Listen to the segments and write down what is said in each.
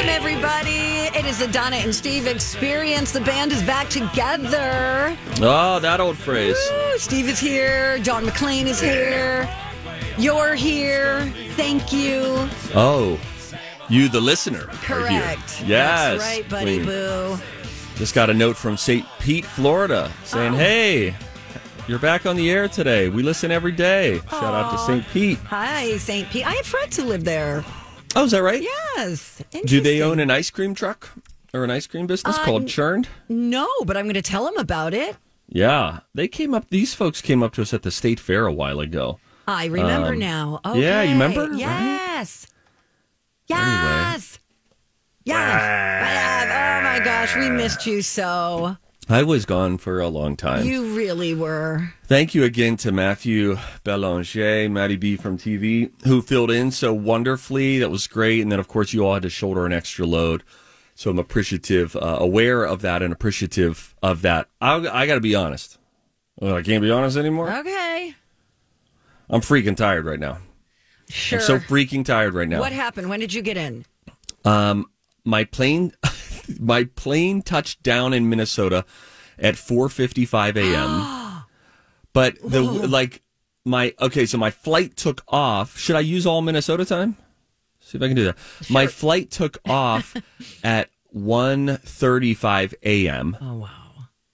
Welcome, everybody. It is the Donna and Steve experience. The band is back together. Oh, that old phrase. Woo, Steve is here. John McClane is here. You're here. Thank you. Oh, you, the listener. Correct. Yes. That's right, buddy boo. Just got a note from St. Pete, Florida, saying, Oh. "Hey, you're back on the air today. We listen every day." Shout out to St. Pete. Hi, St. Pete. I have friends who live there. Oh, is that right? Yes. Do they own an ice cream truck or an ice cream business Uh, called Churned? No, but I'm going to tell them about it. Yeah, they came up. These folks came up to us at the state fair a while ago. I remember Um, now. yeah, you Okay. remember, right? Yes. Anyway. Yes. Yes. Oh my gosh, we missed you so. I was gone for a long time. You really were. Thank you again to Matthew Belanger, Matty B from TV, who filled in so wonderfully. That was great. And then, of course, you all had to shoulder an extra load. So I'm appreciative, uh, aware of that, and appreciative of that. I, I got to be honest. Well, I can't be honest anymore. Okay. I'm freaking tired right now. Sure. I'm so freaking tired right now. what happened? When did you get in? Um, my plane, my plane touched down in Minnesota at 4:55 a.m. but the like my okay, so my flight took off. Should I use all Minnesota time? See if I can do that. My flight took off at 1:35 a.m. Oh wow.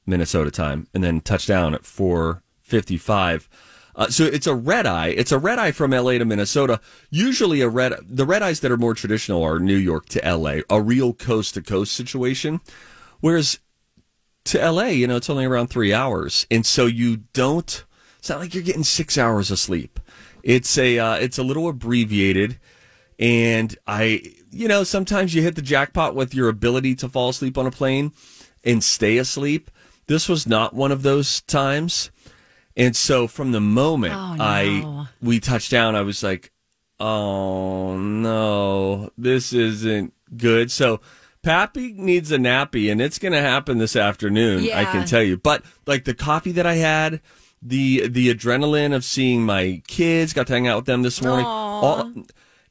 Minnesota time, and then touchdown at 4:55. Uh, so it's a red eye. It's a red eye from LA to Minnesota. Usually, a red the red eyes that are more traditional are New York to LA, a real coast to coast situation. Whereas to LA, you know, it's only around three hours, and so you don't. It's not like you're getting six hours of sleep. It's a uh, it's a little abbreviated, and I, you know, sometimes you hit the jackpot with your ability to fall asleep on a plane and stay asleep. This was not one of those times, and so from the moment Oh, no. I we touched down, I was like, oh no, this isn't good. So. Pappy needs a nappy, and it's going to happen this afternoon. I can tell you. But like the coffee that I had, the the adrenaline of seeing my kids, got to hang out with them this morning. All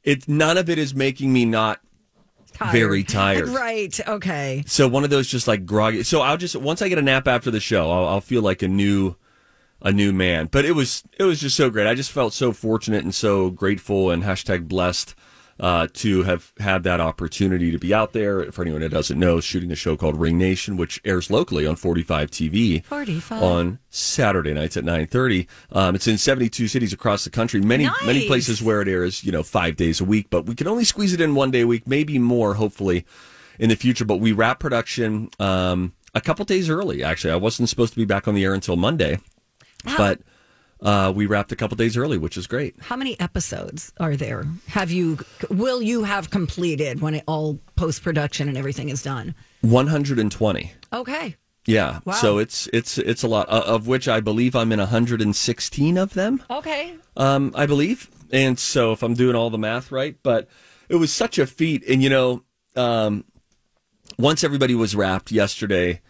it none of it is making me not Tired. very tired. right. Okay. So one of those just like groggy. So I'll just once I get a nap after the show, I'll, I'll feel like a new a new man. But it was it was just so great. I just felt so fortunate and so grateful and hashtag blessed uh, to have had that opportunity to be out there. For anyone that doesn't know, shooting a show called Ring Nation, which airs locally on 45 TV 45. on Saturday nights at 9:30. Um, it's in 72 cities across the country. Many many places where it airs, you know, five days a week. But we can only squeeze it in one day a week, maybe more, hopefully, in the future. But we wrap production um, a couple days early. Actually, I wasn't supposed to be back on the air until Monday, but uh, we wrapped a couple days early, which is great. How many episodes are there? Have you? Will you have completed when it all post production and everything is done? 120. Okay. Yeah. Wow. So it's it's it's a lot uh, of which I believe I'm in 116 of them. Okay. um, I believe. And so, if I'm doing all the math right, but it was such a feat. And you know, um, once everybody was wrapped yesterday,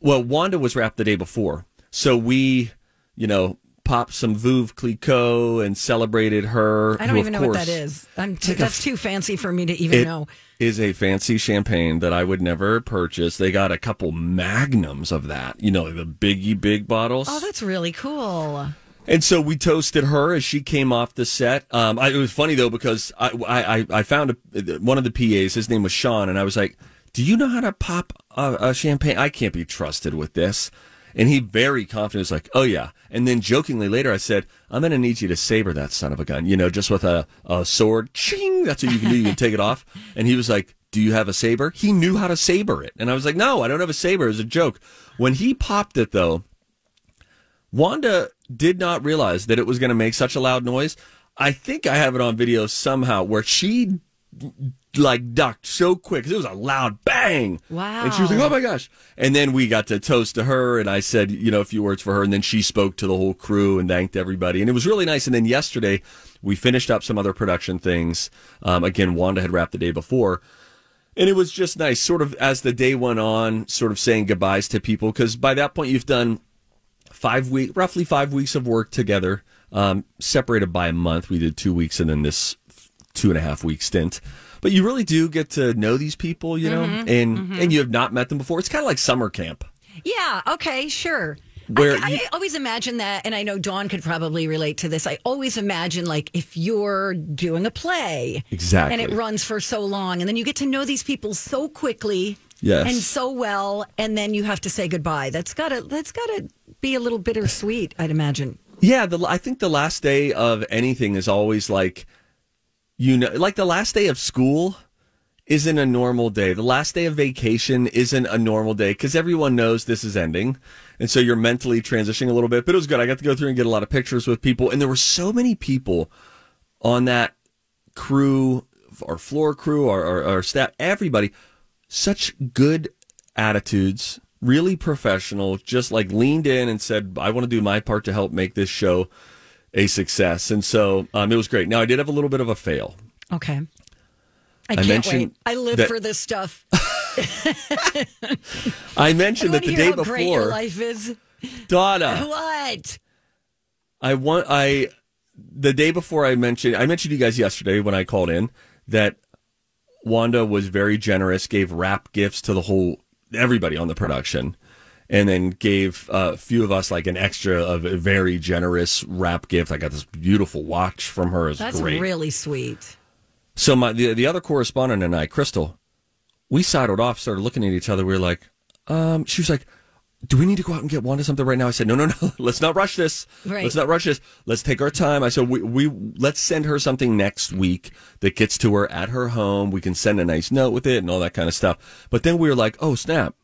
well, Wanda was wrapped the day before, so we, you know, popped some Veuve Clicquot and celebrated her. I don't who, even know what that is. A that's too fancy for me to even It know. is a fancy champagne that I would never purchase. They got a couple magnums of that, you know, the biggie big bottles. Oh, that's really cool. And so we toasted her as she came off the set. Um, I, it was funny though because I I, I found a, one of the PAs. His name was Sean, and I was like, "Do you know how to pop a, a champagne? I can't be trusted with this." And he very confident was like, "Oh yeah." And then jokingly later, I said, "I'm going to need you to saber that son of a gun, you know, just with a, a sword. Ching! That's what you can do. You can take it off." And he was like, "Do you have a saber?" He knew how to saber it, and I was like, "No, I don't have a saber." It was a joke. When he popped it though, Wanda did not realize that it was going to make such a loud noise. I think I have it on video somehow where she like ducked so quick because it was a loud bang. Wow. And she was like, oh my gosh. And then we got to toast to her and I said, you know, a few words for her. And then she spoke to the whole crew and thanked everybody. And it was really nice. And then yesterday we finished up some other production things. Um, again, Wanda had wrapped the day before. And it was just nice, sort of as the day went on, sort of saying goodbyes to people. Because by that point, you've done five week, roughly five weeks of work together, um, separated by a month. We did two weeks and then this two and a half week stint. But you really do get to know these people, you know, Mm-hmm. and and you have not met them before. It's kind of like summer camp. Yeah. Okay. Sure. Where I, you- I always imagine that, and I know Dawn could probably relate to this. I always imagine like if you're doing a play, Exactly. and it runs for so long, and then you get to know these people so quickly, Yes. and so well, and then you have to say goodbye. That's gotta that's gotta be a little bittersweet, I'd imagine. Yeah, the, I think the last day of anything is always like, you know, like the last day of school isn't a normal day. The last day of vacation isn't a normal day because everyone knows this is ending. And so you're mentally transitioning a little bit, but it was good. I got to go through and get a lot of pictures with people. And there were so many people on that crew, our floor crew, our, our, our staff, everybody, such good attitudes, really professional, just like leaned in and said, I want to do my part to help make this show a success. And so um, it was great. Now, I did have a little bit of a fail. Okay. I can't mentioned wait. I live that- for this stuff. I mentioned I that the hear day how great your before, life is. Donna, What? I want I the day before I mentioned I mentioned you guys yesterday when I called in that Wanda was very generous, gave wrap gifts to the whole everybody on the production, and then gave uh, a few of us like an extra of a very generous wrap gift. I got this beautiful watch from her. It's That's great. really sweet. So my the, the other correspondent and I, Crystal, we sidled off, started looking at each other. We were like, um, she was like, "Do we need to go out and get Wanda something right now?" I said, "No, no, no. Let's not rush this. Right. Let's not rush this. Let's take our time." I said, "We we let's send her something next week that gets to her at her home. We can send a nice note with it and all that kind of stuff." But then we were like, "Oh snap!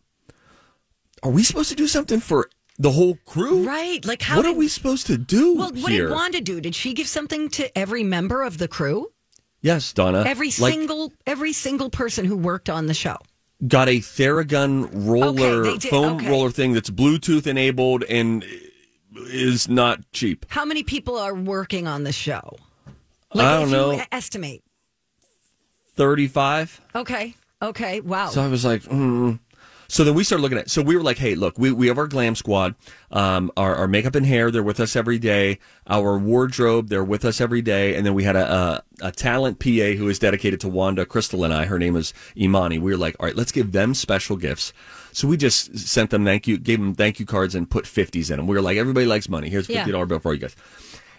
Are we supposed to do something for the whole crew? Right. Like how What did, are we supposed to do Well, what here?" did Wanda do? Did she give something to every member of the crew? yes, Donna. Every Like, single every single person who worked on the show. got a Theragun roller Okay, foam okay. roller thing that's Bluetooth enabled and is not cheap. How many people are working on the show? Like, I don't if know. You estimate. Thirty five. Okay. Okay. Wow. So I was like, hmm. So then we started looking at. So we were like, hey, look, we, we have our glam squad, um, our, our makeup and hair. They're with us every day. Our wardrobe, they're with us every day. And then we had a, a a talent PA who is dedicated to Wanda, Crystal, and I. Her name is Imani. We were like, all right, let's give them special gifts. So we just sent them thank you, gave them thank you cards, and put fifties in them. We were like, everybody likes money. Here's a fifty dollar bill for you guys.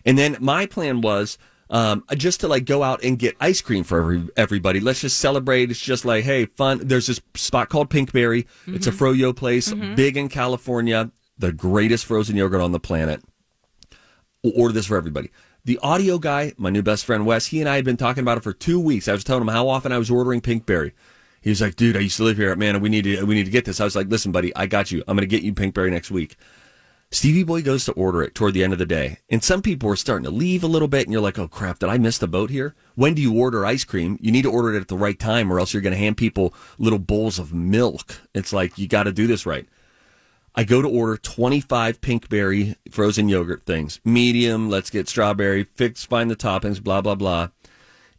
And then my plan was um, just to like go out and get ice cream for every, everybody. Let's just celebrate. It's just like, hey, fun. There's this spot called Pinkberry. It's a froyo place, big in California, the greatest frozen yogurt on the planet. We'll order this for everybody. The audio guy, my new best friend Wes, he and I had been talking about it for two weeks. I was telling him how often I was ordering Pinkberry. He was like, "Dude, I used to live here, man. We need to, we need to get this." I was like, "Listen, buddy, I got you. I'm going to get you Pinkberry next week." Stevie Boy goes to order it toward the end of the day, and some people are starting to leave a little bit, and you're like, "Oh crap, did I miss the boat here?" When do you order ice cream? You need to order it at the right time, or else you're going to hand people little bowls of milk. It's like you got to do this right. I go to order 25 pinkberry frozen yogurt things. Medium, let's get strawberry, fix, find the toppings, blah, blah, blah.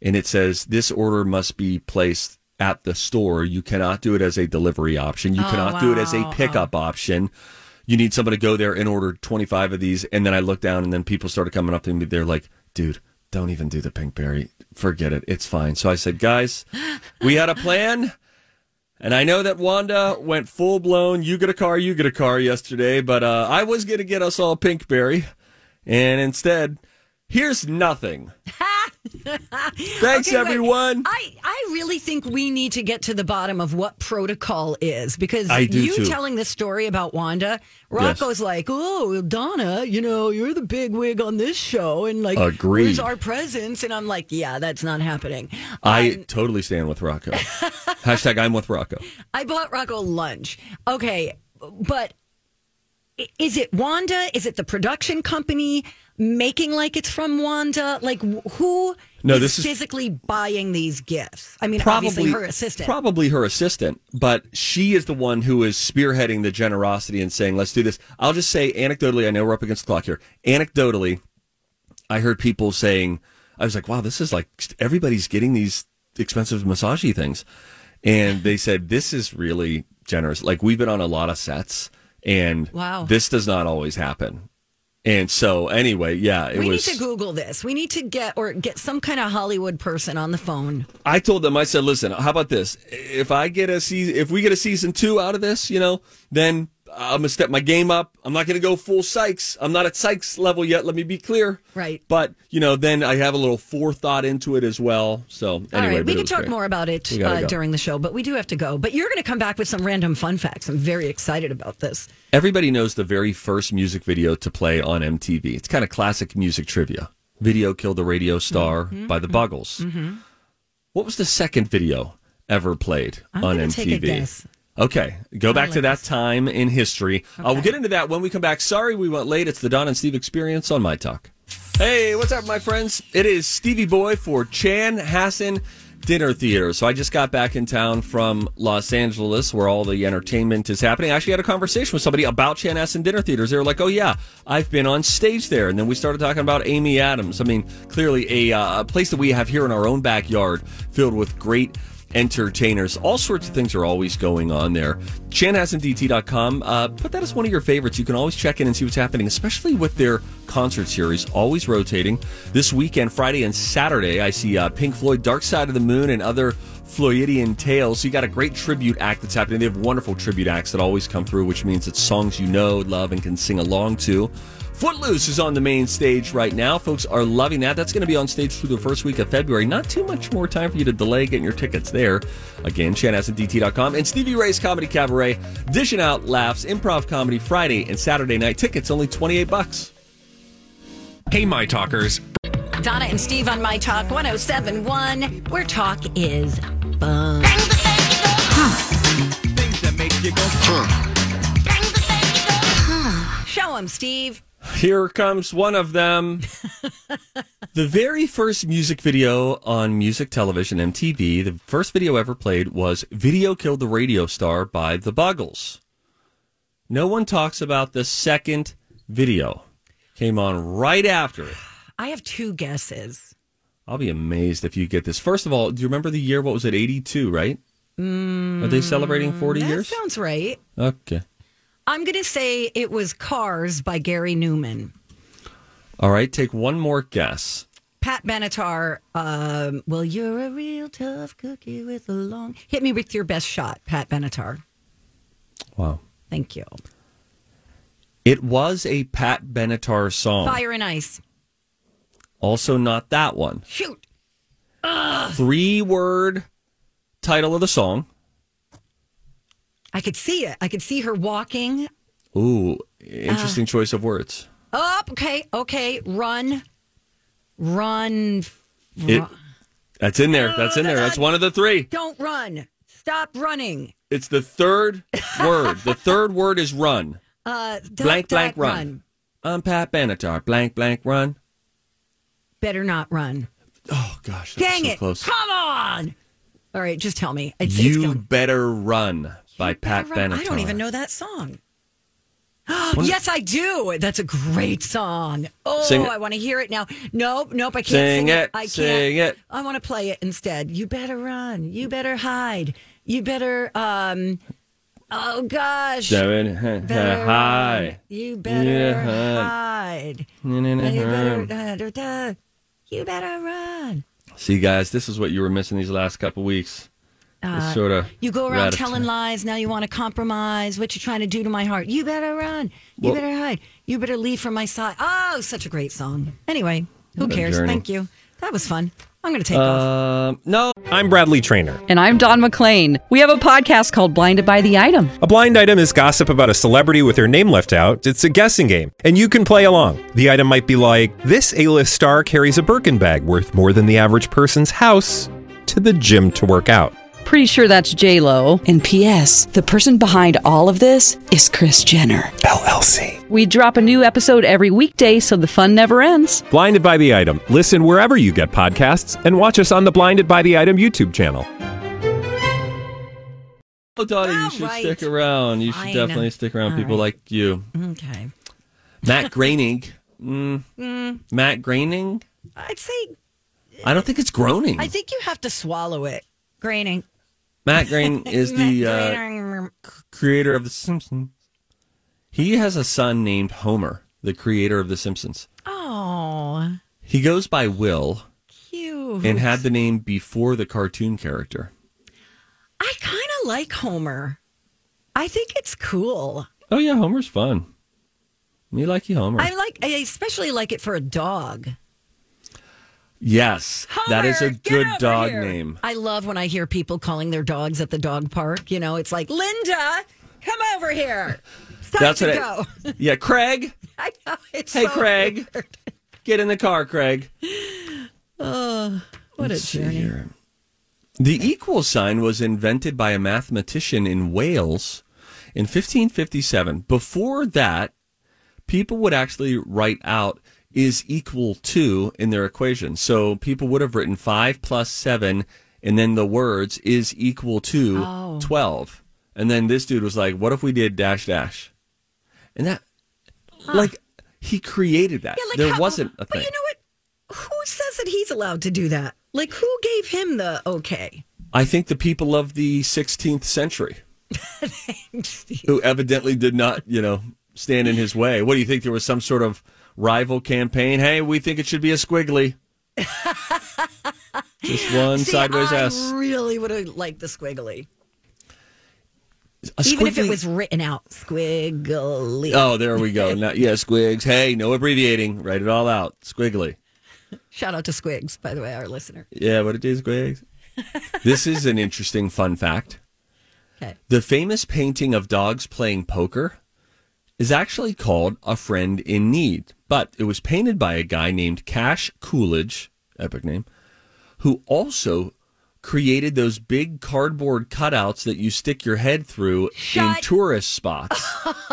And it says this order must be placed at the store. You cannot do it as a delivery option. You oh, cannot do it as a pickup option. You need somebody to go there and order 25 of these. And then I look down and then people started coming up to me. They're like, dude, don't even do the pinkberry. Forget it. It's fine. So I said, guys, we had a plan. And I know that Wanda went full blown, you get a car, you get a car yesterday, but uh, I was going to get us all Pinkberry. And instead, here's nothing. Thanks, Okay, wait. everyone. I, I really think we need to get to the bottom of what protocol is because you too. telling this story about Wanda, Rocco's like, oh, Donna, you know, you're the big wig on this show. And like, Agreed. where's our presence? And I'm like, yeah, that's not happening. I um, totally stand with Rocco. Hashtag I'm with Rocco. I bought Rocco lunch. Okay, but is it Wanda? Is it the production company making like it's from Wanda? Like who No, is this is- physically buying these gifts? I mean, Probably obviously her assistant. Probably her assistant, but she is the one who is spearheading the generosity and saying, "Let's do this." I'll just say anecdotally. I know we're up against the clock here. Anecdotally, I heard people saying, "I was like, wow, this is like everybody's getting these expensive massagey things," and they said, "This is really generous." Like we've been on a lot of sets, and Wow. this does not always happen. And so, anyway, yeah, it we was. We need to Google this. We need to get or get some kind of Hollywood person on the phone. I told them, I said, listen, how about this? If I get a season, if we get a season two out of this, you know, then I'm gonna step my game up. I'm not gonna go full Sykes. I'm not at Sykes level yet. Let me be clear. Right. But you know, then I have a little forethought into it as well. So anyway, All right, we can talk great. more about it uh, go. during the show, but we do have to go. But you're going to come back with some random fun facts. I'm very excited about this. Everybody knows the very first music video to play on MTV. It's kind of classic music trivia. Video killed the radio star Mm-hmm, by the Buggles. What was the second video ever played I'm on gonna MTV? Take a guess. Okay, go back like to that this. time in history. Uh, we'll get into that when we come back. Sorry we went late. It's the Don and Steve experience on My Talk. Hey, what's up, my friends? It is Stevie Boy for Chanhassen Dinner Theater. So I just got back in town from Los Angeles where all the entertainment is happening. I actually had a conversation with somebody about Chanhassen Dinner Theaters. They were like, oh, yeah, I've been on stage there. And then we started talking about Amy Adams. I mean, clearly a, uh, a place that we have here in our own backyard filled with great entertainers. All sorts of things are always going on there. ChanhassenDT.com. Uh, put that as one of your favorites. You can always check in and see what's happening, especially with their concert series, always rotating. This weekend, Friday and Saturday, I see uh, Pink Floyd, Dark Side of the Moon, and other Floydian tales. So you got a great tribute act that's happening. They have wonderful tribute acts that always come through, which means it's songs you know, love, and can sing along to. Footloose is on the main stage right now. Folks are loving that. That's going to be on stage through the first week of February. Not too much more time for you to delay getting your tickets there. Again, chanhassendt.com. And dt.com and Stevie Ray's Comedy Cabaret, dishing out laughs, improv comedy Friday and Saturday night. Tickets only 28 bucks. Hey, my talkers. Donna and Steve on My Talk 1071, where talk is fun. Show them, Steve. Here comes one of them. the very first music video on music television, MTV, the first video ever played was Video Killed the Radio Star by The Buggles. No one talks about the second video. Came on right after it. I have two guesses. I'll be amazed if you get this. First of all, do you remember the year? What was it? 82, right? Are they celebrating 40 mm, That years? sounds right. Okay. I'm going to say it was Cars by Gary Numan. All right, take one more guess. Pat Benatar, um, well, you're a real tough cookie with a long. Hit me with your best shot, Pat Benatar. Wow. Thank you. It was a Pat Benatar song. Fire and Ice. Also, not that one. Shoot. Three word title of the song. I could see it. I could see her walking. Ooh, interesting choice of words. Oh, okay, okay. Run, run. It, run. that's in there. That's in there. That's one of the three. Don't run. Stop running. It's the third word. The third word is run. Uh, dot, Blank, blank, dot, run. I'm Pat Benatar. Blank, blank, run. Better not run. Oh, gosh. Dang so it. close. Come on. All right, just tell me. It's, it's You killing- Better Run by Pat Benatar. I don't even know that song. yes, I do. That's a great song. Oh, Sing. I want to hear it now. Nope, nope, I can't Sing sing, it. I can't. Sing it. I want to play it instead. You better run. You better hide. You better um oh gosh. Seven, Better hi. You better Yeah. hide. You better da, da, da. You better run. See, guys, this is what you were missing these last couple weeks. It's sort of You go around telling lies. Now you want to compromise. What you trying to do to my heart? You better run. You Well- better hide. You better leave from my side. Oh, such a great song. Anyway, who cares? journey. Thank you. That was fun. I'm going to take off. Um, no, I'm Bradley Trainer. And I'm Don McClain. We have a podcast called Blinded by the Item. A blind item is gossip about a celebrity with their name left out. It's a guessing game, and you can play along. The item might be like this: A-list star carries a Birkin bag worth more than the average person's house to the gym to work out. Pretty sure that's J Lo. And P.S. The person behind all of this is Kris Jenner. LLC. We drop a new episode every weekday, so the fun never ends. Blinded by the item. Listen wherever you get podcasts, and watch us on the Blinded by the Item YouTube channel. Oh, Dottie, you should right. stick around. You should definitely stick around. All People right. like you. Okay. Matt Groening. Mm. Matt Groening? I'd say, I don't think it's groaning. I think you have to swallow it. Graining. Matt Groening is the uh, creator of The Simpsons. He has a son named Homer, the creator of The Simpsons. Oh, He goes by Will cute. and had the name before the cartoon character. I kind of like Homer. I think it's cool. Oh, yeah, Homer's fun. Me like you, Homer. I like, I especially like it for a dog. Yes, that is a good dog here. name. I love when I hear people calling their dogs at the dog park. You know, it's like Linda, come over here. That's to what go. I, Yeah, Craig, I know it's Hey, so Craig. weird. get in the car, Craig. Oh, what Let's a journey. here. The equal sign was invented by a mathematician in Wales in 1557. Before that, people would actually write out is equal to in their equation. So people would have written 5 plus 7 and then the words is equal to Oh. 12. And then this dude was like, what if we did dash dash? And that, like, he created that. Yeah, like there how- wasn't a thing. But you know what? Who says that he's allowed to do that? Like, who gave him the okay? I think the people of the 16th century who evidently did not, you know, stand in his way. What do you think? There was some sort of rival campaign? Hey, we think it should be a squiggly. Just one See, sideways I S. really would have liked the squiggly, even if it was written out squiggly. Oh, there we go. Now, yeah, squigs. Hey, no abbreviating. Write it all out. Squiggly. Shout out to Squigs, by the way, our listener. Yeah, what it is, squigs. this is an interesting fun fact. Okay. The famous painting of dogs playing poker is actually called A Friend in Need, but it was painted by a guy named Cash Coolidge, epic name, who also created those big cardboard cutouts that you stick your head through in tourist spots.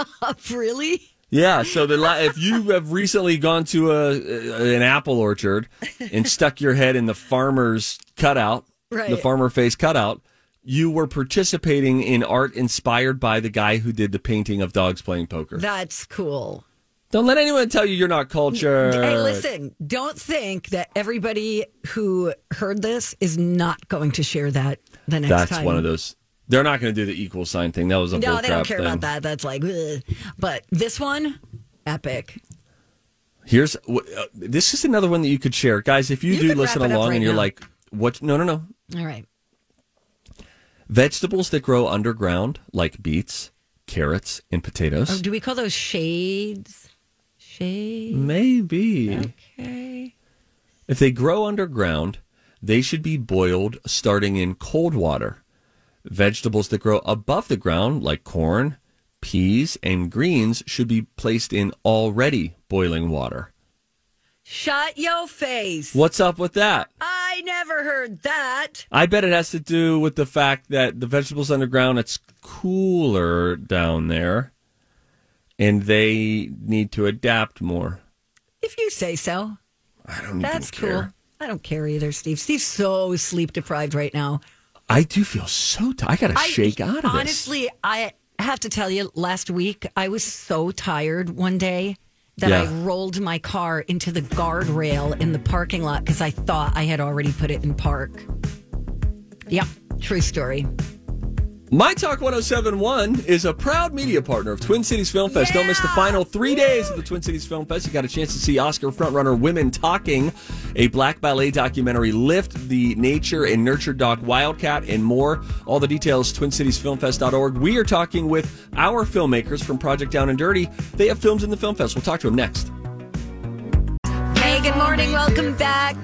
really? Yeah, so the la- if you have recently gone to a, an apple orchard and stuck your head in the farmer's cutout, the farmer face cutout, you were participating in art inspired by the guy who did the painting of dogs playing poker. That's cool. Don't let anyone tell you you're not cultured. Hey, listen, don't think that everybody who heard this is not going to share that the next That's time. one of those. They're not going to do the equal sign thing. That was a No, bull they don't care thing. about that. That's like, ugh. but this one, epic. Here's uh, this is another one that you could share, guys. If you, You do listen wrap it up along right and you're now. like, "What? No, no, no." All right. Vegetables that grow underground, like beets, carrots, and potatoes. Oh, do we call those shades? Maybe. Okay. If they grow underground, they should be boiled starting in cold water. Vegetables that grow above the ground, like corn, peas, and greens, should be placed in already boiling water. Shut your face. What's up with that? I never heard that. I bet it has to do with the fact that the vegetables underground, it's cooler down there, and they need to adapt more. If you say so. I don't That's cool. care. I don't care either, Steve. Steve's so sleep deprived right now. I do feel so tired. I got to shake out of this. Honestly, I have to tell you, last week I was so tired one day that Yeah. I rolled my car into the guardrail in the parking lot because I thought I had already put it in park. Yep, true story. My Talk 1071 is a proud media partner of Twin Cities Film Fest. Don't miss the final three days of the Twin Cities Film Fest. You got a chance to see Oscar frontrunner Women Talking, a black ballet documentary, Lift, the nature and nurture doc Wildcat, and more. All the details, twincitiesfilmfest.org. We are talking with our filmmakers from Project Down and Dirty. They have films in the film fest. We'll talk to them next. Hey, good morning. Welcome back.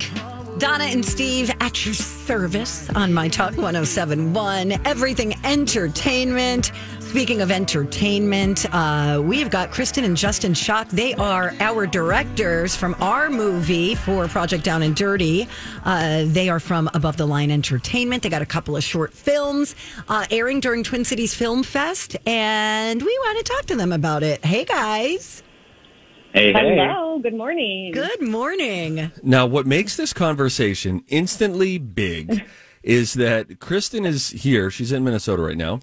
Donna and Steve at your service on My Talk 1071. Everything entertainment. Speaking of entertainment, uh, we've got Kristen and Justin Shock. They are our directors from our movie for Project Down and Dirty. Uh, they are from Above the Line Entertainment. They got a couple of short films uh, airing during Twin Cities Film Fest, and we want to talk to them about it. Hey, guys. Hey, hey. Hello, good morning. Good morning. Now, what makes this conversation instantly big is that Kristen is here. She's in Minnesota right now.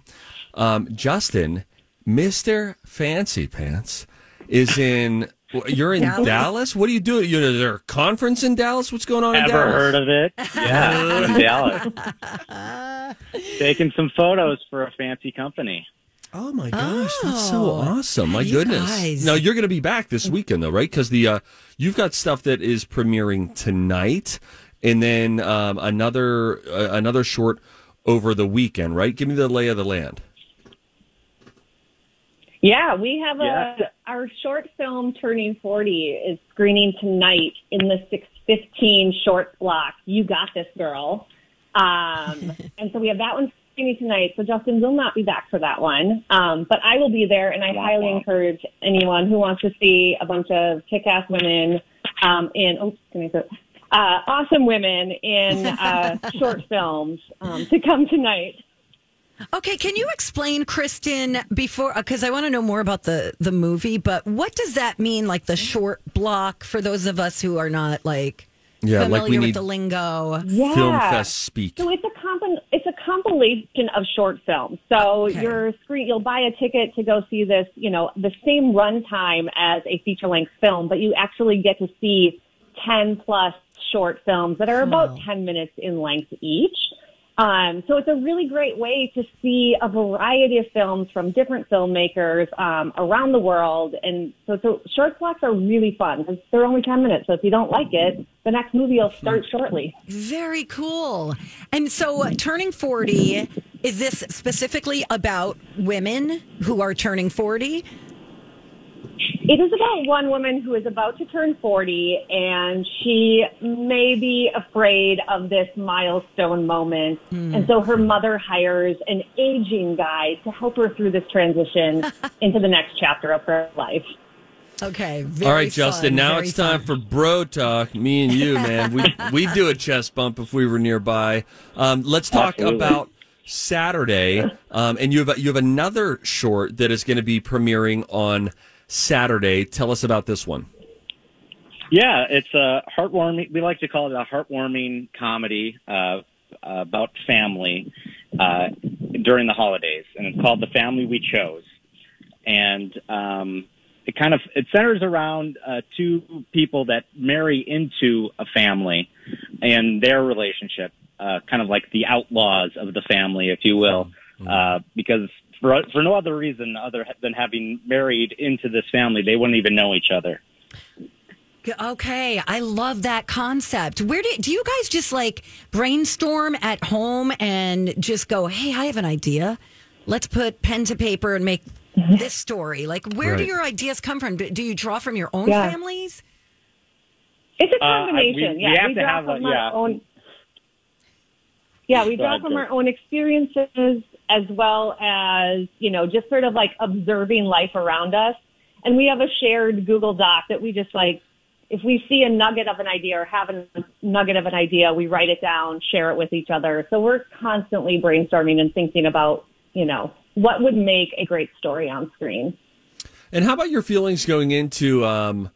Um, Justin, Mr. Fancy Pants, is in. You're in Dallas. Dallas? What are you doing? You is there a conference in Dallas? What's going on in Ever Dallas? heard of it? Yeah, I'm in Dallas. Taking some photos for a fancy company. Oh my gosh, that's so Oh, awesome! My goodness. guys. Now you're going to be back this weekend, though, right? Because the uh, you've got stuff that is premiering tonight, and then um, another uh, another short over the weekend, right? Give me the lay of the land. Yeah, we have a Yeah. our short film Turning 40 is screening tonight in the 615 short block. You got this girl. Um, and so we have that one screening tonight. So Justin will not be back for that one. Um, but I will be there and I highly encourage anyone who wants to see a bunch of kick-ass women um, in, oh, can I say, uh, awesome women in uh, short films um, to come tonight. Okay, can you explain, Kristen, before because I want to know more about the the movie, but what does that mean, like the short block for those of us who are not like Yeah, familiar like we with need the lingo? Yeah. Film Fest speak. So it's a comp- it's a compilation of short films. So Okay. your screen, you'll buy a ticket to go see this, you know, the same runtime as a feature length film, but you actually get to see 10 plus short films that are about 10 minutes in length each. Um, so it's a really great way to see a variety of films from different filmmakers um, around the world. And so, so short blocks are really fun because they're only 10 minutes. So if you don't like it, the next movie will start shortly. Very cool. And so, uh, turning forty is this specifically about women who are turning forty? It is about one woman who is about to turn 40 and she may be afraid of this milestone moment. And so her mother hires an aging guy to help her through this transition into the next chapter of her life. Okay. All right, very Justin. fun, now it's time fun. for bro talk. Me and you, man. We we do a chest bump if we were nearby. Um, let's talk Absolutely. about Saturday. Um, and you have you have another short that is going to be premiering on Saturday. Tell us about this one. Yeah, it's a heartwarming. We like to call it a heartwarming comedy uh, about family uh, during the holidays, and it's called "The Family We Chose." And um, it kind of it centers around uh, two people that marry into a family and their relationship, uh, kind of like the outlaws of the family, if you will, uh, because. For, for no other reason other than having married into this family, they wouldn't even know each other. Okay, I love that concept. Where do do you guys just like brainstorm at home and just go, "Hey, I have an idea. Let's put pen to paper and make this story." Like, where do your ideas come from? Do do you draw from your own Yeah. families? It's a Uh, we- combination. we yeah, have to draw have a- from our yeah. own. Yeah, we draw from our own experiences as well as you know just sort of like observing life around us, and we have a shared Google Doc that we just like. If we see a nugget of an idea or have a nugget of an idea, we write it down, share it with each other. So we're constantly brainstorming and thinking about, you know, what would make a great story on screen. And how about your feelings going into, um,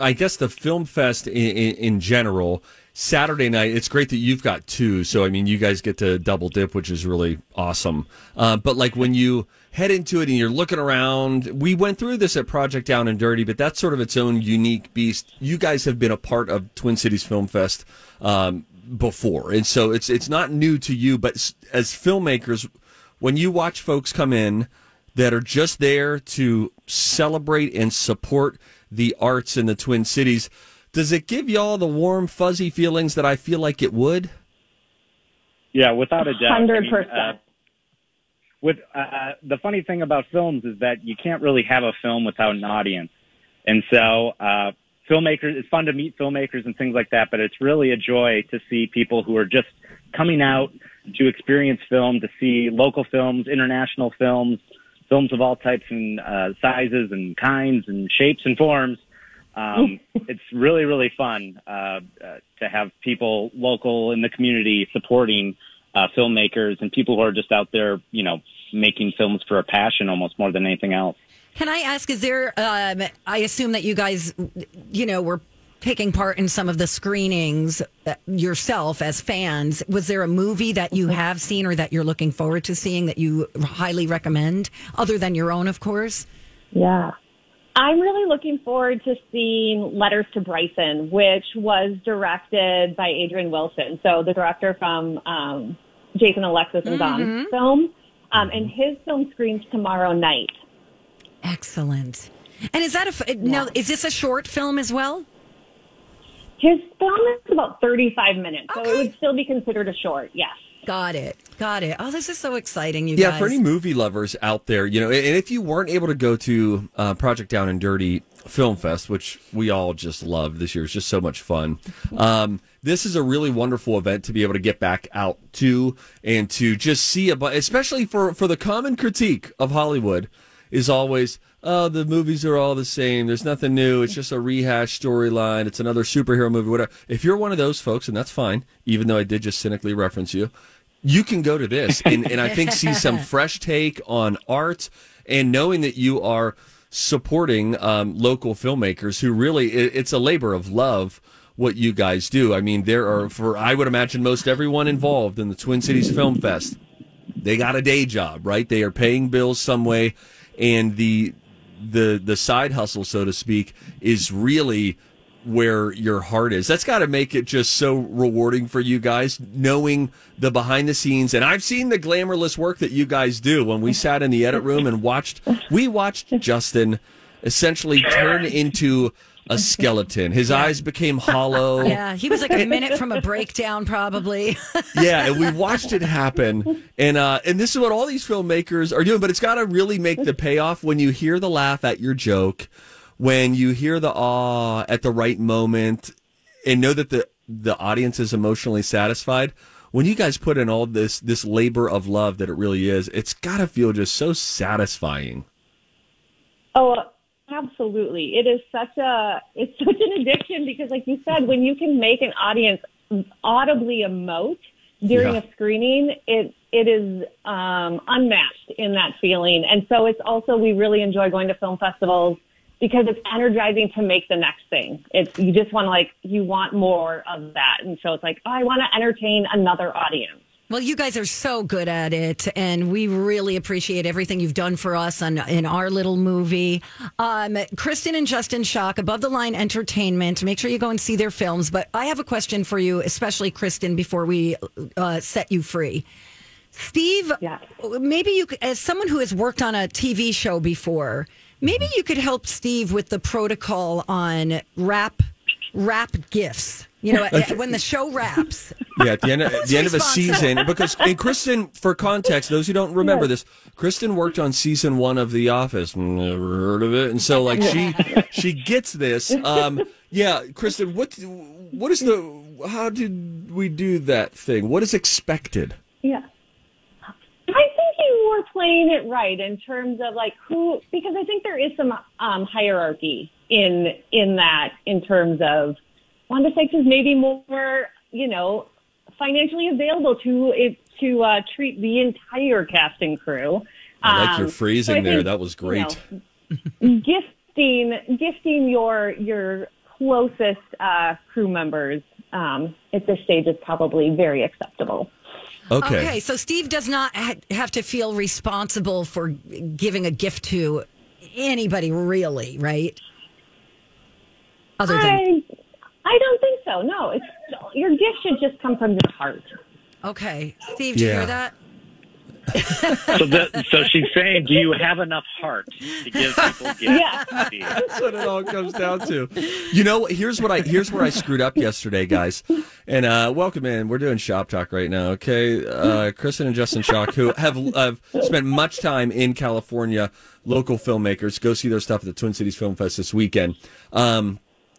I guess, the film fest in, in, in general? Saturday night, it's great that you've got two. So, I mean, you guys get to double dip, which is really awesome. Uh, but, like, when you head into it and you're looking around, we went through this at Project Down and Dirty, but that's sort of its own unique beast. You guys have been a part of Twin Cities Film Fest um, before. And so it's, it's not new to you, but as filmmakers, when you watch folks come in that are just there to celebrate and support the arts in the Twin Cities, does it give y'all the warm, fuzzy feelings that I feel like it would? Yeah, without a doubt. I mean, Hundred percent. uh, with uh, the funny thing about films is that you can't really have a film without an audience, and so uh, filmmakers. It's fun to meet filmmakers and things like that, but it's really a joy to see people who are just coming out to experience film, to see local films, international films, films of all types and uh, sizes and kinds and shapes and forms. Um, it's really, really fun uh, uh, to have people local in the community supporting uh, filmmakers and people who are just out there, you know, making films for a passion almost more than anything else. Can I ask, is there, um, I assume that you guys, you know, were taking part in some of the screenings uh, yourself as fans. Was there a movie that you have seen or that you're looking forward to seeing that you highly recommend, other than your own, of course? Yeah. I'm really looking forward to seeing Letters to Bryson, which was directed by Adrian Wilson. So the director from um, Jason Alexis and Don's film. Um, and his film screens tomorrow night. Excellent. And is that a, f- now, is this a short film as well? His film is about 35 minutes, so it would still be considered a short, yes. Got it. Got it. Oh, this is so exciting, you guys. Yeah, guys. for any movie lovers out there, you know, and if you weren't able to go to uh, Project Down and Dirty Film Fest, which we all just loved this year, it's just so much fun. Um, this is a really wonderful event to be able to get back out to and to just see a, bu- especially for for the common critique of Hollywood is always. Oh, the movies are all the same. There's nothing new. It's just a rehash storyline. It's another superhero movie, whatever. If you're one of those folks, and that's fine, even though I did just cynically reference you, you can go to this and, and I think see some fresh take on art and knowing that you are supporting um, local filmmakers who really it, it's a labor of love what you guys do. I mean, there are for I would imagine most everyone involved in the Twin Cities Film Fest, they got a day job, right? They are paying bills some way, and the the the side hustle, so to speak, is really where your heart is. That's got to make it just so rewarding for you guys, knowing the behind the scenes. And I've seen the glamorous work that you guys do. When we sat in the edit room and watched, we watched Justin essentially turn into a skeleton. His eyes became hollow. Yeah, he was like a minute from a breakdown, probably. yeah, and we watched it happen, and uh, and this is what all these filmmakers are doing. But it's got to really make the payoff when you hear the laugh at your joke, when you hear the awe at the right moment, and know that the the audience is emotionally satisfied. When you guys put in all this this labor of love that it really is, it's got to feel just so satisfying. Oh, absolutely. It is such a it's such an addiction because like you said, when you can make an audience audibly emote during Yeah. a screening, it it is um unmatched in that feeling. And so it's also we really enjoy going to film festivals because it's energizing to make the next thing. It's you just want to like you want more of that. And so it's like, oh, I want to entertain another audience. Well, you guys are so good at it, and we really appreciate everything you've done for us on in our little movie. Um, Kristen and Justin Shock, Above the Line Entertainment. Make sure you go and see their films. But I have a question for you, especially Kristen, before we uh, set you free. Steve, Yeah. maybe you, as someone who has worked on a TV show before, maybe you could help Steve with the protocol on wrap wrap gifts. You know, when the show wraps. Yeah, at the end, of, the end of a season, because and Kristen, for context, those who don't remember this, Kristen worked on season one of The Office. Never heard of it, and so like she she gets this. Um, yeah, Kristen, what what is the how did we do that thing? What is expected? Yeah. I think playing it right in terms of like who, because I think there is some um, hierarchy in in that in terms of Wanda Sykes is maybe more, you know, financially available to it to uh, treat the entire casting crew. I like your Um, phrasing so there. think, That was you great. know, gifting gifting your your closest uh, crew members um, at this stage is probably very acceptable. Okay. Okay, so Steve does not ha- have to feel responsible for giving a gift to anybody, really, right? Other than I I don't think so. No, it's your gift should just come from your heart. okay, Steve, do you Yeah. hear that? so, the, so she's saying, do you have enough heart to give people gifts? Yeah. That's what it all comes down to. You know, here's what I here's where I screwed up yesterday, guys. And uh, welcome in. We're doing shop talk right now. Okay, uh, Kristen and Justin Shock, who have have spent much time in California, local filmmakers, go see their stuff at the Twin Cities Film Fest this weekend. Um,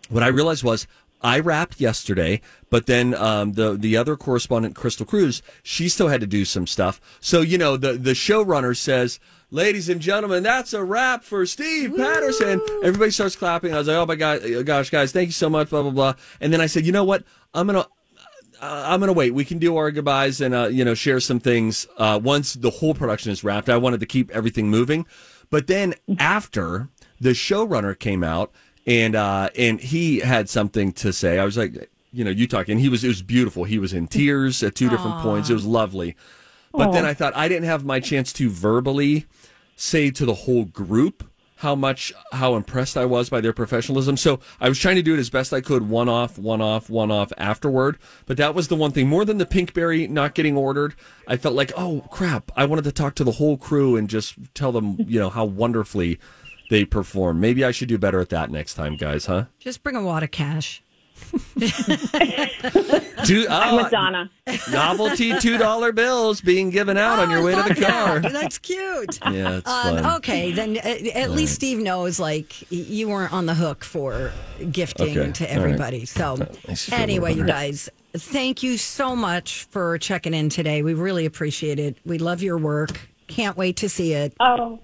what I realized was I wrapped yesterday, but then um, the the other correspondent, Crystal Cruz, she still had to do some stuff. So you know, the the showrunner says, "Ladies and gentlemen, that's a wrap for Steve Patterson." Everybody starts clapping. I was like, "Oh my god, gosh, guys, thank you so much." Blah blah blah. And then I said, "You know what? I'm gonna." Uh, I'm gonna wait. We can do our goodbyes and uh, you know share some things uh, once the whole production is wrapped. I wanted to keep everything moving, but then after the showrunner came out and uh, and he had something to say. I was like, you know, you talking. He was it was beautiful. He was in tears at two different points. It was lovely. But then I thought I didn't have my chance to verbally say to the whole group how much how impressed I was by their professionalism. So I was trying to do it as best I could, one off, one off, one off afterward. But that was the one thing more than the pinkberry not getting ordered. I felt like, oh crap, I wanted to talk to the whole crew and just tell them, you know, how wonderfully they perform. Maybe I should do better at that next time, guys, huh? Just bring a wad of cash. Two, I'm uh, with novelty two dollar bills being given out on your way to the car. That's cute. Yeah, it's Um, fun. okay, then uh, at least Steve knows like you weren't on the hook for gifting Okay, to all right. everybody. So makes you feel anyway, you guys, thank you so much for checking in today. We really appreciate it. We love your work. Can't wait to see it. Oh,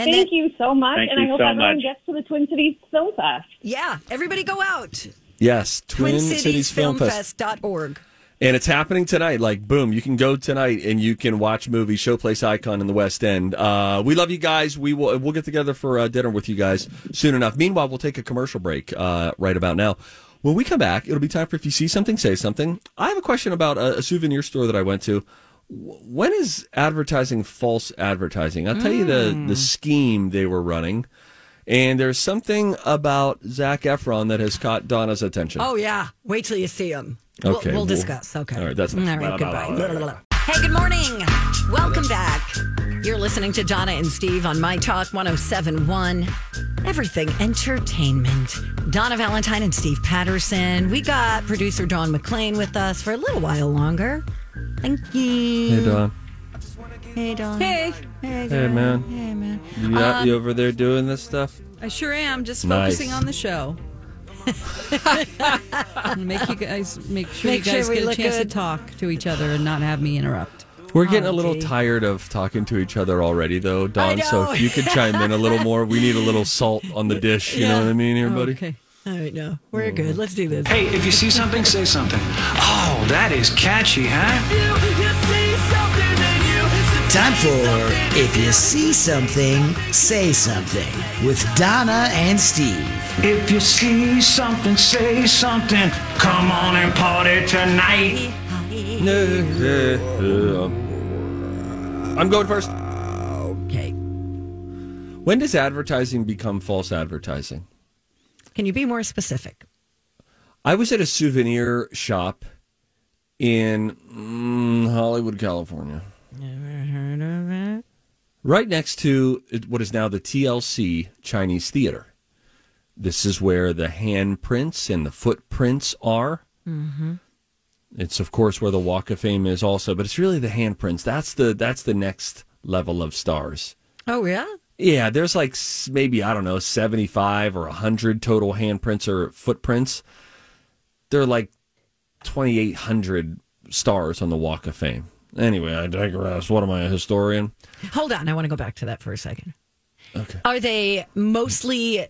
And thank then- you so much. Thank and you I hope so everyone much. gets to the Twin Cities Film Fest. Yeah, everybody go out. Yes, Twin, Cities, Film Fest. TwinCitiesFilmFest.org. And it's happening tonight. Like, boom, you can go tonight and you can watch movie Showplace Icon in the West End. Uh, we love you guys. We will we'll get together for uh, dinner with you guys soon enough. Meanwhile, we'll take a commercial break uh, right about now. When we come back, it'll be time for if you see something, say something. I have a question about a, a souvenir store that I went to. W- When is advertising false advertising? I'll tell you the the hmm. scheme they were running. And there's something about Zac Efron that has caught Donna's attention. Oh yeah, wait till you see him. Okay, we'll, we'll we'll- discuss. Okay. all right, that's- all right. Goodbye. Blah, blah, blah. Hey, good morning. Welcome back. You're listening to Donna and Steve on My Talk 1071. Everything Entertainment. Donna Valentine and Steve Patterson. We got producer Don McClain with us for a little while longer. Thank you. Hey, Don. Hey, Don. Hey. Hey, Hey, man. Hey, man. You, out, um, you over there doing this stuff? I sure am. Just Nice. focusing on the show. make you guys make sure Make you guys sure we get a look chance good. to talk to each other and not have me interrupt. We're getting oh, a little gee. tired of talking to each other already, though, Don. So know. if you could chime in a little more, we need a little salt on the dish. You know what I mean, here, buddy? Okay. All right, no, we're mm. good. Let's do this. Hey, if you see something, say something. Oh, that is catchy, huh? Time for If You See Something, Say Something with Donna and Steve. If you see something, say something. Come on and party tonight. I'm going first. Okay. When does advertising become false advertising? Can you be more specific? I was at a souvenir shop in mm, Hollywood, California. Never heard of it. right next to what is now the TLC Chinese Theater. This is where the handprints and the footprints are. Mm-hmm. It's of course where the Walk of Fame is also, but it's really the handprints. That's the that's the next level of stars. Oh yeah. Yeah, there's like maybe I don't know, 75 or 100 total handprints or footprints. There are like 2800 stars on the Walk of Fame. Anyway, I digress. What am I, a historian? Hold on, I want to go back to that for a second. Okay. Are they mostly uh,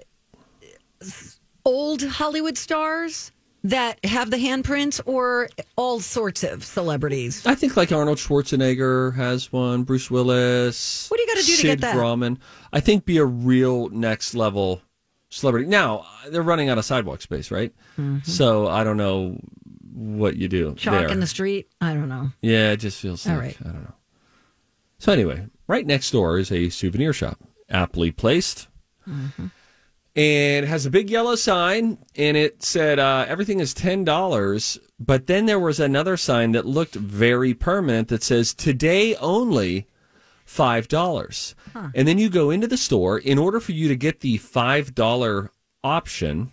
old Hollywood stars that have the handprints, or all sorts of celebrities? I think like Arnold Schwarzenegger has one, Bruce Willis. What do you do to Sid get that? Grauman. I think be a real next level celebrity. Now they're running out of sidewalk space, right? So I don't know what you do Mm-hmm. Chalk there. in the street? I don't know. yeah, it just feels All like right. I don't know. So anyway, right next door is a souvenir shop, aptly placed. Mm-hmm. And it has a big yellow sign, and it said uh, everything is ten dollars. But then there was another sign that looked very permanent that says today only five dollars. And then you go into the store in order for you to get the five dollar option,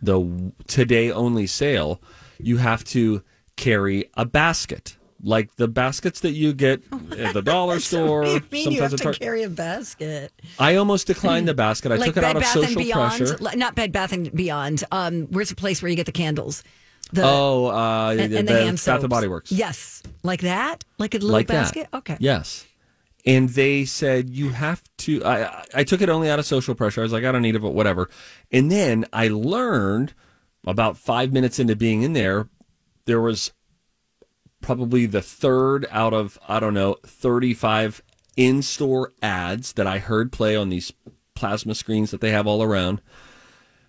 the today only sale. You have to carry a basket. Like the baskets that you get at the dollar store, you mean you have to Tar- carry a basket? I almost declined the basket. I like took it Bed out of Bath and social Beyond, pressure. Not Bed Bath and Beyond. Um, where's the place where you get the candles? The, oh, uh, and, the, and the, the Bath and. Body Works. Yes, like that, like a little like basket. that. Okay. Yes. And they said you have to. I I- I took it only out of social pressure. I was like, I don't need it, but whatever. And then I learned about five minutes into being in there, there was probably the third out of I don't know thirty five in store ads that I heard play on these plasma screens that they have all around.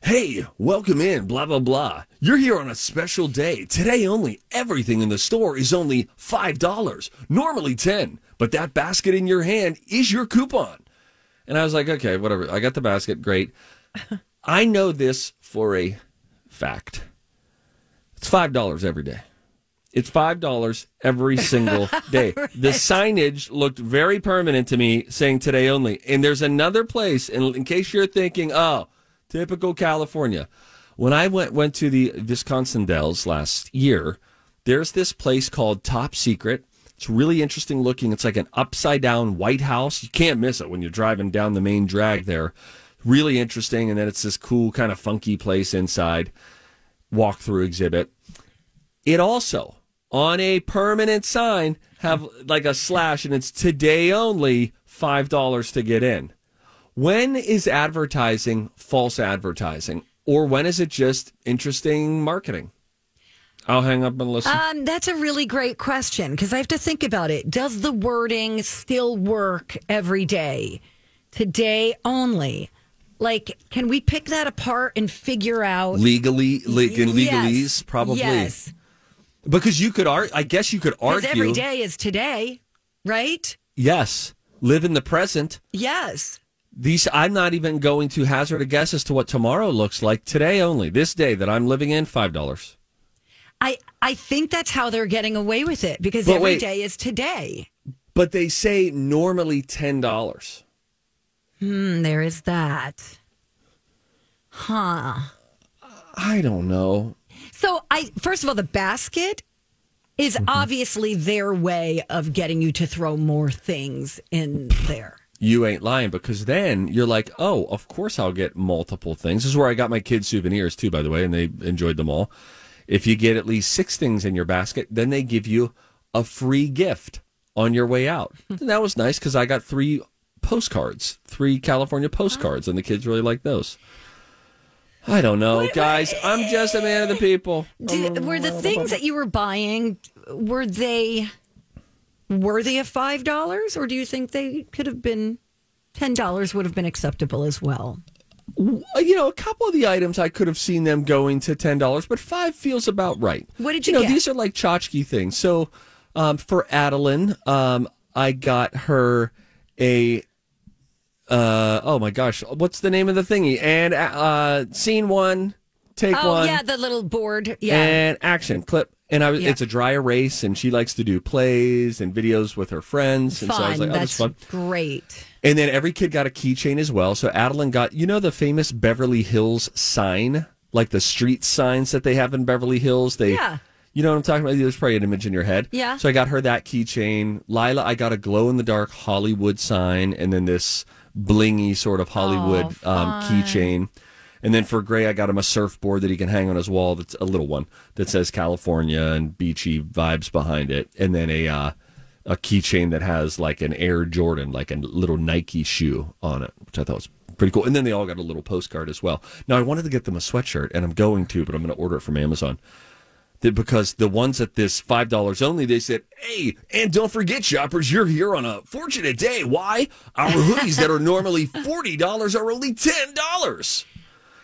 Hey, welcome in, blah, blah, blah. You're here on a special day. Today only, everything in the store is only $5, normally 10 but that basket in your hand is your coupon. And I was like, okay, whatever. I got the basket, great. I know this for a fact. It's $5 every day. It's $5 every single day. The signage looked very permanent to me saying today only. And there's another place, and in case you're thinking, oh, typical California. When I went went to the Wisconsin Dells last year, there's this place called Top Secret. It's really interesting looking. It's like an upside down White House. You can't miss it when you're driving down the main drag there. Really interesting. And then it's this cool kind of funky place inside. Walk through exhibit. It also on a permanent sign have like a slash and it's today only $5 to get in. When is advertising false advertising or when is it just interesting marketing? I'll hang up and listen. Um, that's a really great question because I have to think about it. Does the wording still work every day? Today only. Like, can we pick that apart and figure out legally, le- in Yes. legalese, probably. Yes. Because you could argue, I guess you could argue. every day is today, right? Yes. Live in the present. Yes. These, I'm not even going to hazard a guess as to what tomorrow looks like. Today only, this day that I'm living in, $5. I I think that's how they're getting away with it because But every day wait. is today. But they say normally $10. Hmm, there is that. Huh. I don't know. So I first of all, the basket is Mm-hmm. obviously their way of getting you to throw more things in there. You ain't lying because then you're like, oh, of course I'll get multiple things. This is where I got my kids' souvenirs too, by the way, and they enjoyed them all. If you get at least six things in your basket, then they give you a free gift on your way out. and that was nice because I got three postcards, three California postcards, and the kids really like those. I don't know, guys. I'm just a man of the people. Did, were the things that you were buying were they worthy of five dollars, or do you think they could have been ten dollars would have been acceptable as well? Uh, You know, a couple of the items I could have seen them going to ten dollars, but five feels about right. What did you know, get? These are like tchotchke things. So, um, for Adeline, um, I got her a. Uh, oh my gosh, what's the name of the thingy? And uh, scene one, take oh one, yeah, the little board. Yeah, and action clip. And I was, Yeah. it's a dry erase, and she likes to do plays and videos with her friends. And so I was like, oh, That's this is fun. great. And then every kid got a keychain as well. So Adeline got, you know, the famous Beverly Hills sign, like the street signs that they have in Beverly Hills. They, Yeah. you know what I'm talking about? There's probably an image in your head. Yeah. So I got her that keychain. Lila, I got a glow in the dark Hollywood sign, and then this blingy sort of Hollywood Oh, um, keychain. And then for Gray, I got him a surfboard that he can hang on his wall. That's a little one that says California and beachy vibes behind it. And then a uh, a keychain that has like an Air Jordan, like a little Nike shoe on it, which I thought was pretty cool. And then they all got a little postcard as well. Now I wanted to get them a sweatshirt, and I'm going to, but I'm going to order it from Amazon. Because the ones at this five dollars only, they said, "Hey, and don't forget, shoppers, you're here on a fortunate day. Why? Our hoodies that are normally forty dollars are only ten dollars."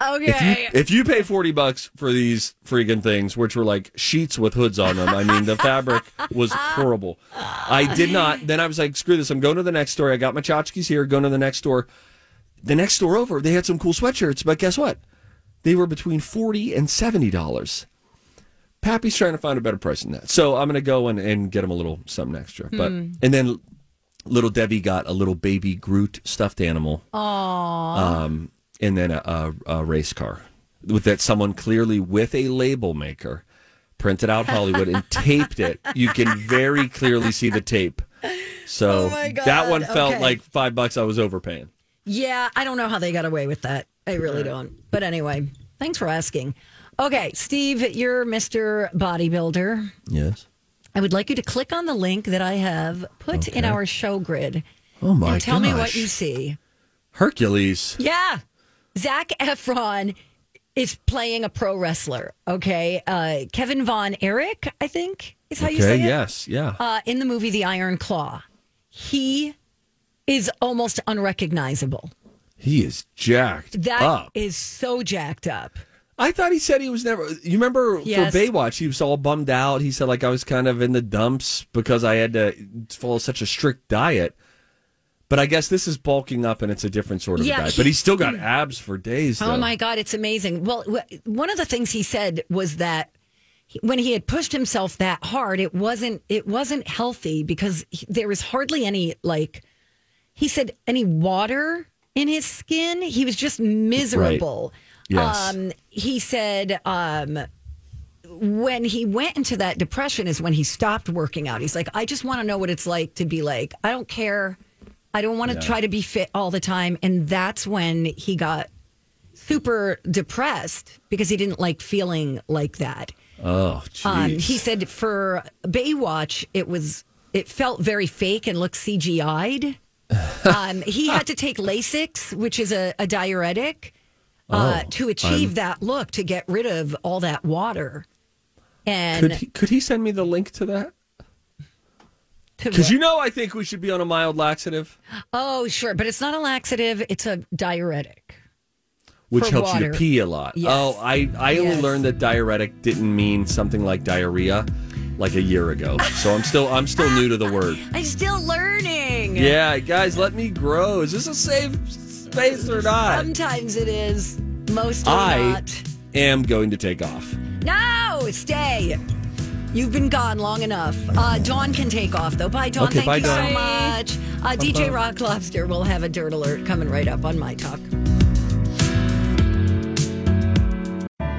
Okay. If you, if you pay 40 bucks for these freaking things, which were like sheets with hoods on them, I mean, the fabric was horrible. I did not. Then I was like, screw this. I'm going to the next store. I got my tchotchkes here, going to the next store. the next store over, they had some cool sweatshirts, but guess what? They were between forty and seventy dollars. Pappy's trying to find a better price than that, so I'm going to go and, and get him a little something extra. But Hmm. and then little Debbie got a little baby Groot stuffed animal, Aww. um, and then a, a, a race car with that someone clearly with a label maker printed out Hollywood and taped it. You can very clearly see the tape. So Oh that one felt okay. like five bucks I was overpaying. Yeah, I don't know how they got away with that. I really don't. But anyway, thanks for asking. Okay, Steve, you're Mr. Bodybuilder. Yes. I would like you to click on the link that I have put in our show grid. Oh my and tell me what you see. Hercules. Yeah. Zac Efron is playing a pro wrestler. Okay. Uh, Kevin Von Erich, I think is how you say it. yes, yeah. Uh, in the movie The Iron Claw, he is almost unrecognizable. He is jacked That is up. so jacked up. I thought he said he was never. You remember Yes. for Baywatch, he was all bummed out. He said like I was kind of in the dumps because I had to follow such a strict diet. But I guess this is bulking up and it's a different sort of Yeah, diet. but he's still got mm. abs for days. Oh though. my God, it's amazing. Well, one of the things he said was that when he had pushed himself that hard, it wasn't it wasn't healthy because there was hardly any like he said any water in his skin. He was just miserable. Yes. Um, he said um, when he went into that depression is when he stopped working out. He's like, I just want to know what it's like to be like, I don't care. I don't want to Yeah. try to be fit all the time. And that's when he got super depressed because he didn't like feeling like that. Oh, Um, he said for Baywatch, it was it felt very fake and looked CGI'd. um, he had to take Lasix, which is a, a diuretic, uh, Oh, to achieve I'm- that look to get rid of all that water. And could he, could he send me the link to that? Because you know, I think we should be on a mild laxative, oh, sure, but it's not a laxative; it's a diuretic. which helps you to pee a lot. Yes. Oh, I I only learned that diuretic didn't mean something like diarrhea, like a year ago. So I'm still I'm still new to the word. I'm still learning. Yeah, guys, let me grow. Is this a safe space or not? Sometimes it is, Most I not. am going to take off. No, stay. You've been gone long enough. Uh, Don can take off, though. Bye, Don. Okay, Thank bye, you Don. so much. Uh, DJ Rock Lobster will have a dirt alert coming right up on my talk.